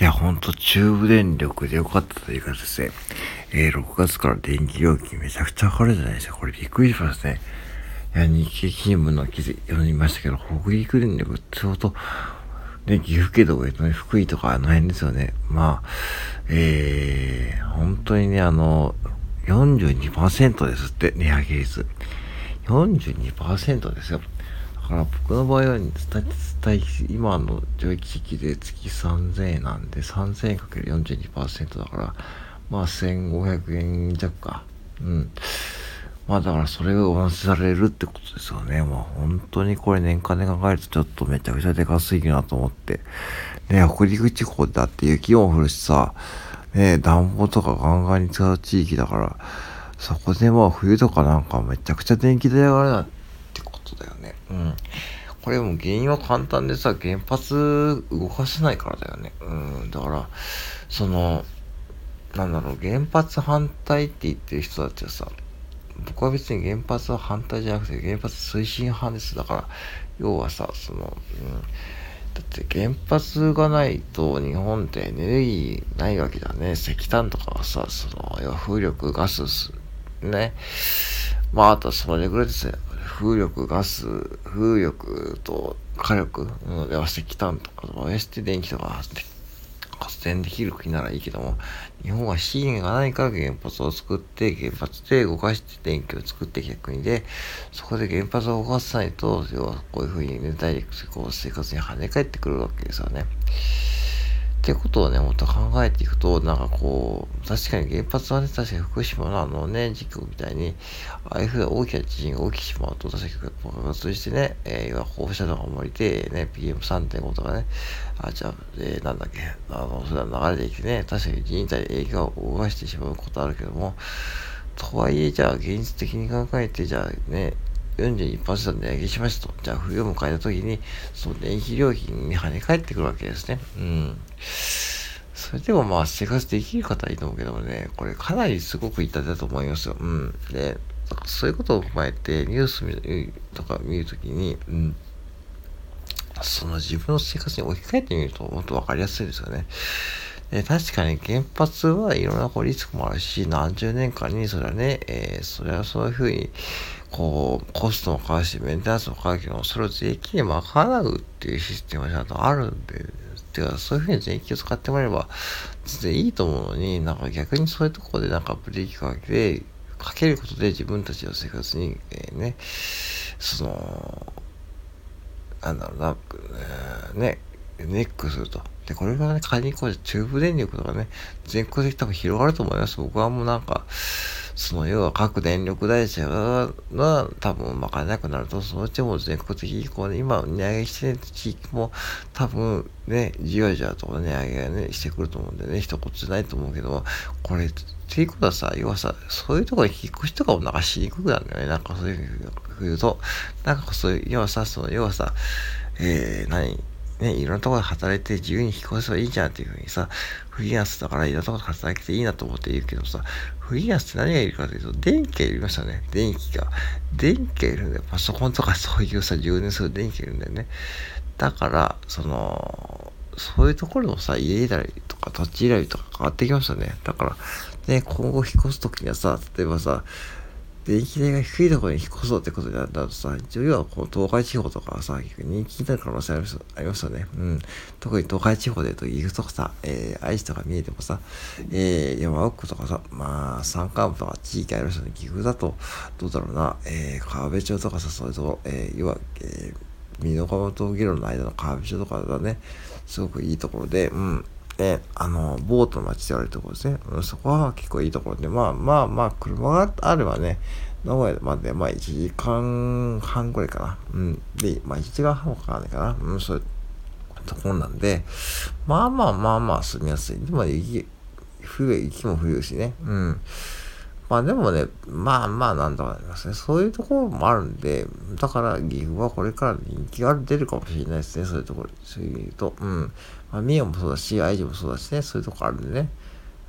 いや、ほんと中部電力でよかったというかですね、えー、6月から電気料金めちゃくちゃ上がるじゃないですか。これびっくりしますね。いや、日経新聞の記事読みましたけど、北陸電力って相当、ね、岐阜県とか、ね、福井とかあの辺ですよね。まあ、えー、本当にね、あの、42%ですって、値上げ率。42%ですよ。から僕の場合は、今の上益式で月3000円なんで、3000円かける42%だから、まあ1500円弱か。うん。まあだからそれが上乗せされるってことですよね。まあ本当にこれ年間で考えるとちょっとめちゃくちゃでかすぎるなと思って。ね、北陸地方だって雪も降るしさ、ね、暖房とかガンガンに使う地域だから、そこでまあ冬とかなんかめちゃくちゃ電気代上がるなってことだよね。うん。これも原因は簡単でさ、原発動かせないからだよね。うん。だから、その、なんだろう、原発反対って言ってる人たちはさ、僕は別に原発は反対じゃなくて原発推進派です。だから、要はさ、その、うん、だって原発がないと日本ってエネルギーないわけだね。石炭とかはさ、その、要は風力、ガス、ね。まあ、あとはそれぐらいですよ。風力、ガス、風力と火力、うん、石炭とか、燃やして電気とか発電できる国ならいいけども、日本は資源がないから原発を作って、原発で動かして電気を作ってきた国で、そこで原発を動かさないと、要はこういうふうに熱帯陸こう生活に跳ね返ってくるわけですよね。ってことをね、もっと考えていくと、なんかこう、確かに原発はね、確かに福島のあのね、事故みたいに、ああいうふうな大きな地震が起きてしまうと、確かに爆発してね、えー、要は放射能が漏れて、ね、PM3.5 とかね、あ、じゃあ、えー、なんだっけ、あの、それは流れてきてね、確かに人体に影響を及ぼしてしまうことあるけども、とはいえ、じゃあ、現実的に考えて、じゃあね、42%値上げしましたと。じゃあ冬を迎えた時に、その電気料金に跳ね返ってくるわけですね。うん。それでもまあ生活できる方はいいと思うけどもね、これかなりすごく痛手だと思いますよ。うん。で、そういうことを踏まえてニュースとか見るときに、うん。その自分の生活に置き換えてみるともっとわかりやすいですよね。で確かに原発はいろんなこうリスクもあるし、何十年間にそれはね、えー、それはそういうふうに、こう、コストもかかるし、メンテナンスもかかるけど、それを税金に賄うっていうシステムがちゃんとあるんで、てか、そういうふうに税金を使ってもらえば、全然いいと思うのに、なんか逆にそういうところでなんかブレーキかけて、かけることで自分たちの生活に、えー、ね、その、なんだろうな、え、ね、ネックすると。で、これがね、仮にこう、中部電力とかね、全国的に多分広がると思います。僕はもうなんか、その要は各電力会社が多分賄えなくなると、そのうちも全国的にこう、ね、今値上げしてる地域も多分ね、じわじわと値上げがね、してくると思うんでね、一言じゃないと思うけども、これ、っていうことはさ、要はさ、そういうところに引っ越しとかもなんかしにくくなるんだよね。なんかそういうふうに言うと、なんかそういう、要はさ、その、要はさ、えー、何？ね、いろんなところで働いて自由に引っ越せばいいじゃんっていうふうにさ、フリーランスだからいろんなところで働いていいなと思って言うけどさ、フリーランスって何がいるかというと、電気がいりましたね。電気が。電気がいるんだよ。パソコンとかそういうさ、充電する電気がいるんだよね。だから、その、そういうところのさ、家選びとか土地選びとか変わってきましたね。だから、ね、今後引っ越すときにはさ、例えばさ、電気代が低いところに引っ越そうってことになるとさ、一応要はこう東海地方とかはさ、人気になる可能性ありますよね。うん。特に東海地方で言うと岐阜とかさ、えー、愛知とか見えてもさ、えー、山奥とかさ、まあ、山間部とか地域ありますよね。岐阜だと、どうだろうな、えー、川辺町とかさ、そういうところ、えー、要は、えー、美濃川と議論の間の川辺町とかだね、すごくいいところで、うん。で、あの、ボートの街って言われるところですね。そこは結構いいところで、まあまあまあ、車があればね、名古屋まで、まあ1時間半ぐらいかな。うん。で、まあ1時間半もかからないかな。うん、そういうところなんで、まあまあまあまあ住みやすい。でも、雪、冬、雪も冬しね。うん。まあでもね、まあまあなんとかなりますね。そういうところもあるんで、だから岐阜はこれから人気が出るかもしれないですね。そういうところ、そういうと。うん。まあ、三重もそうだし、愛知もそうだしね、そういうとこあるんでね。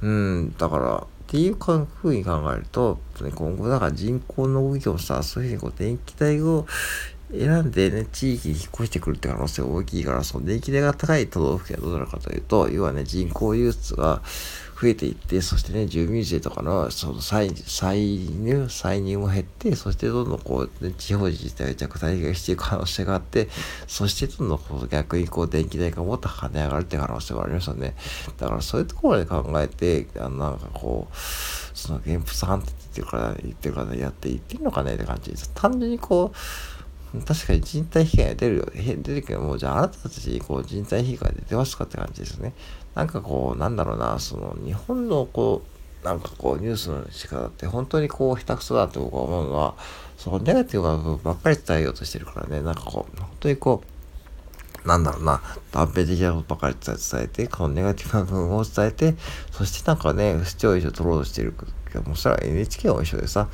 うん、だから、っていうふうに考えると、今後、だから人口の動きをさ、そういうふうにこう電気代を選んでね、地域に引っ越してくるって可能性が大きいから、その電気代が高い都道府県はどうなるかというと、要はね、人口流出が増えていって、そしてね、住民税とかの、その歳、歳入、歳入も減って、そしてどんどんこう、ね、地方自治体が弱体化していく可能性があって、そしてどんどんこう逆にこう、電気代がもっと跳ね上がるって可能性がありますよね。だからそういうところで考えて、あの、なんかこう、その原発反対って言ってるから、言ってるからやっていってるのかねって感じです。単純にこう、確かに人体被害が出るよ。出てるけども、じゃああなたたちこう人体被害出てますかって感じですね。なんかこう、なんだろうな、その日本のこう、なんかこうニュースの仕方って本当にこう下手くそだって僕は思うのは、そのネガティブな部分ばっかり伝えようとしてるからね、なんかこう、本当にこう、なんだろうな、断片的なことばかり伝えて、このネガティブな部分を伝えて、そしてなんかね、不調以上取ろうとしてるけどもう、それは NHK は一緒でさ、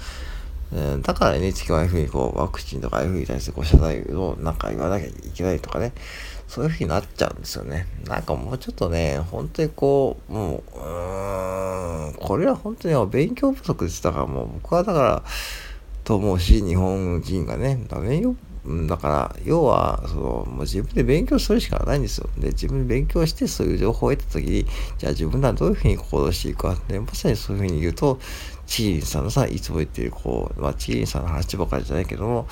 うん、だから NHK はああいうふうにこう、ワクチンとかああいうふうに対してこう謝罪をなんか言わなきゃいけないとかね、そういうふうになっちゃうんですよね。なんかもうちょっとね、本当にこう、もう、うん、これは本当に勉強不足です。だからもう僕はだから、と思うし、日本人がね、ダメよ。だから、要は、その、もう自分で勉強するしかないんですよ。で、自分で勉強して、そういう情報を得たときに、じゃあ自分らどういうふうに行動していくか。で、まさにそういうふうに言うと、チーリンさんのさ、いつも言ってる、こう、まあ、チーリンさんの話ばかりじゃないけども、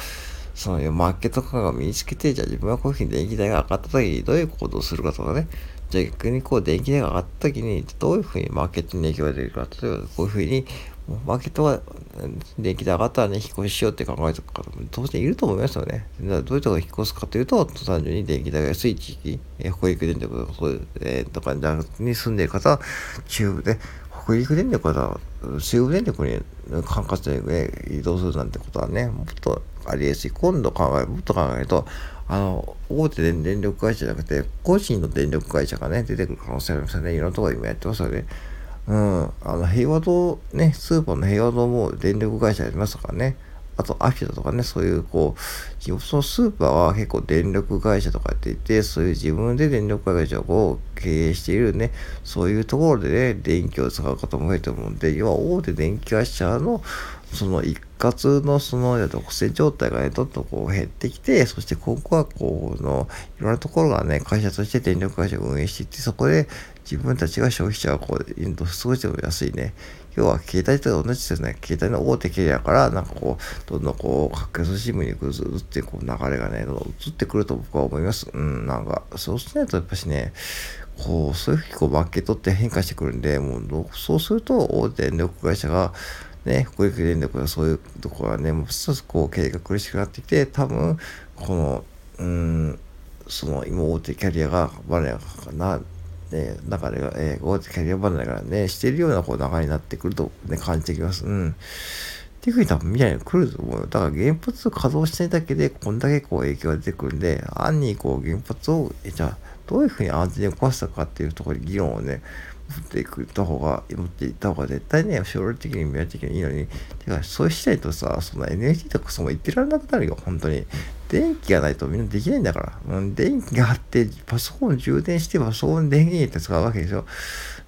そのマーケット感が身につけて、じゃあ自分はこういうふうに電気代が上がった時にどういう行動をするかとかね、じゃあ逆にこう電気代が上がった時にどういうふうにマーケットに影響が出るか、例えばこういうふうにマーケットは電気代上がったらね、引っ越ししようって考えた方も当然いると思いますよね。どういうところ引っ越すかというと、単純に電気代が安い地域、え北陸電力とか、えー、とかに住んでる方は、中部で、北陸電力は西部電力に管轄で、移動するなんてことはね、もっとありえし、今度考え、もっと考えると、あの、大手電力会社じゃなくて、個人の電力会社がね、出てくる可能性ありますよね。いろんなところ今やってますよね。うん。あの、平和堂、ね、スーパーの平和堂も電力会社ありますからね。あと、アフィダとかね、そういう、こう、そのスーパーは結構電力会社とかやって言って、そういう自分で電力会社を経営しているね、そういうところでね、電気を使う方も増えてるので、要は大手電気会社の、その一括のその独占状態がね、どんどんこう減ってきて、そして今後はこうの、いろんなところがね、会社として電力会社を運営していって、そこで自分たちが消費者がこう、インド過ごしても安いね、要は携帯と同じですね。携帯の大手キャリアから、なんかこう、どんどんこう、格安 SIM に移ってこう流れがね、移ってくると僕は思います。うん、なんか、そうしないとやっぱしね、こう、そういうふうにこう、マーケットって変化してくるんで、もう、そうすると、大手電力会社が、ね、北陸電力がそういうところはね、もう一つこう、経営が苦しくなってきて、多分、この、うん、その、今大手キャリアが、バレかな、ね、流れが、えー、大手キャリア離れがね、しているようなこう流れになってくるとね、感じてきます。うん。っていうふうに多分未来に来ると思うよ。だから原発稼働してるだけでこんだけこう影響が出てくるんで、暗にこう原発を、え、じゃあどういうふうに安全に壊したかっていうところに議論をね、持っていくた方が、持っていった方が絶対ね、将来的に未来的にいいのに、てか、そうしないとさ、その NFT とかその言ってられなくなるよ、本当に。電気がないとみんなできないんだから。うん、電気があって、パソコン充電してパソコン電源って使うわけでしょ。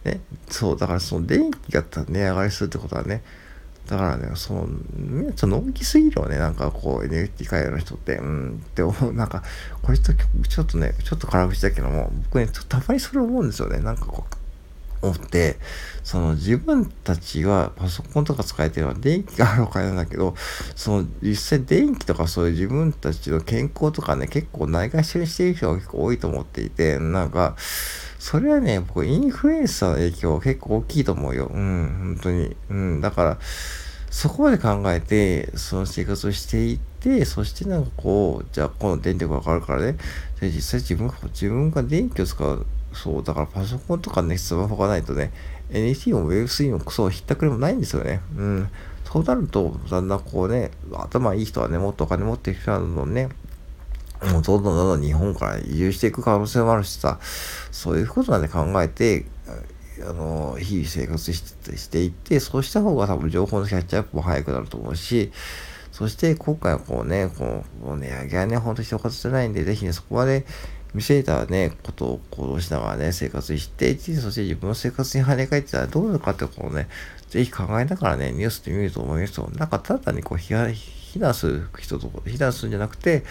ね。そう、だからその電気が値上がりするってことはね、だからね、その、みんなちょっとのんきすぎるよね、なんかこう、NFT 界の人って、うん、って思う、なんか、これちょっと、ちょっとね、ちょっと空口だけども、僕ね、たまにそれ思うんですよね、なんかこう、思って、その自分たちがパソコンとか使えてるのは電気が あるお金なんだけど、その実際電気とかそういう自分たちの健康とかね、結構ないがしろにしている人が結構多いと思っていて、なんか、それはね、僕インフルエンサーの影響は結構大きいと思うよ。うん、本当に。うん、だから、そこまで考えて、その生活をしていって、そしてなんかこう、じゃあこの電力がかかるからね、で実際自分自分が電気を使うそう、だからパソコンとかね、スマホがないとね、NFT も Web3 もクソひったくれもないんですよね。うん。そうなると、だんだんこうね、頭いい人はね、もっとお金持ってる人なのね、もうどんどんどんどん日本から移住していく可能性もあるしさ、そういうことまで考えて、あの、日々生活していって、そうした方が多分情報のキャッチアップも早くなると思うし、そして今回はこうね、こう、値上げはね、ほんと一言じゃないんで、ぜひね、そこはね、見せたね、ことを行動しながらね、生活して、そして自分の生活に跳ね返ってたらどうなるかってことをね、ぜひ考えながらね、ニュースで見ると思いますよ。なんかただにこう批非難する人と非難するんじゃなくて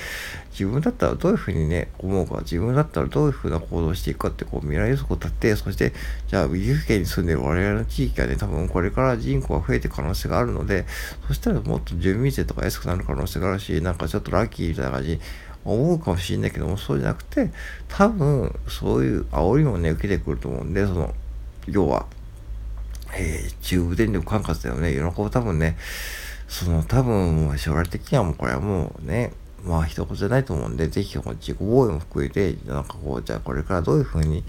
自分だったらどういうふうにね思うか自分だったらどういうふうな行動をしていくかってこう未来予測を立ってそしてじゃあ岐阜県に住んでる我々の地域はね多分これから人口が増えていく可能性があるのでそしたらもっと住民税とか安くなる可能性があるしなんかちょっとラッキーみたいな感じ思うかもしれないけどもそうじゃなくて多分そういう煽りもね受けてくると思うんでその要はえー、中部電力管轄だよね。喜ぶ多分ね、その多分将来的にはもうこれはもうね、まあ一言じゃないと思うんで、ぜひ自己防衛も含めて、なんかこう、じゃあこれからどういうふうに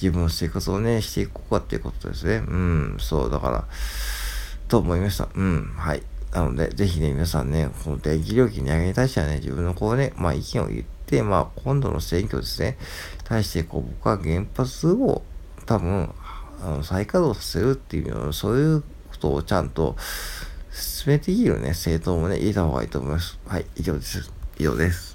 自分の生活をね、していこうかっていうことですね。うん、そう、だから、と思いました。うん、はい。なので、ぜひね、皆さんね、この電気料金値上げに対してはね、自分のこうね、まあ意見を言って、まあ今度の選挙ですね、対してこう僕は原発を多分あの再稼働させるっていうのそういうことをちゃんと進めていいよね、政党もね、入れた方がいいと思います。はい、以上です。以上です。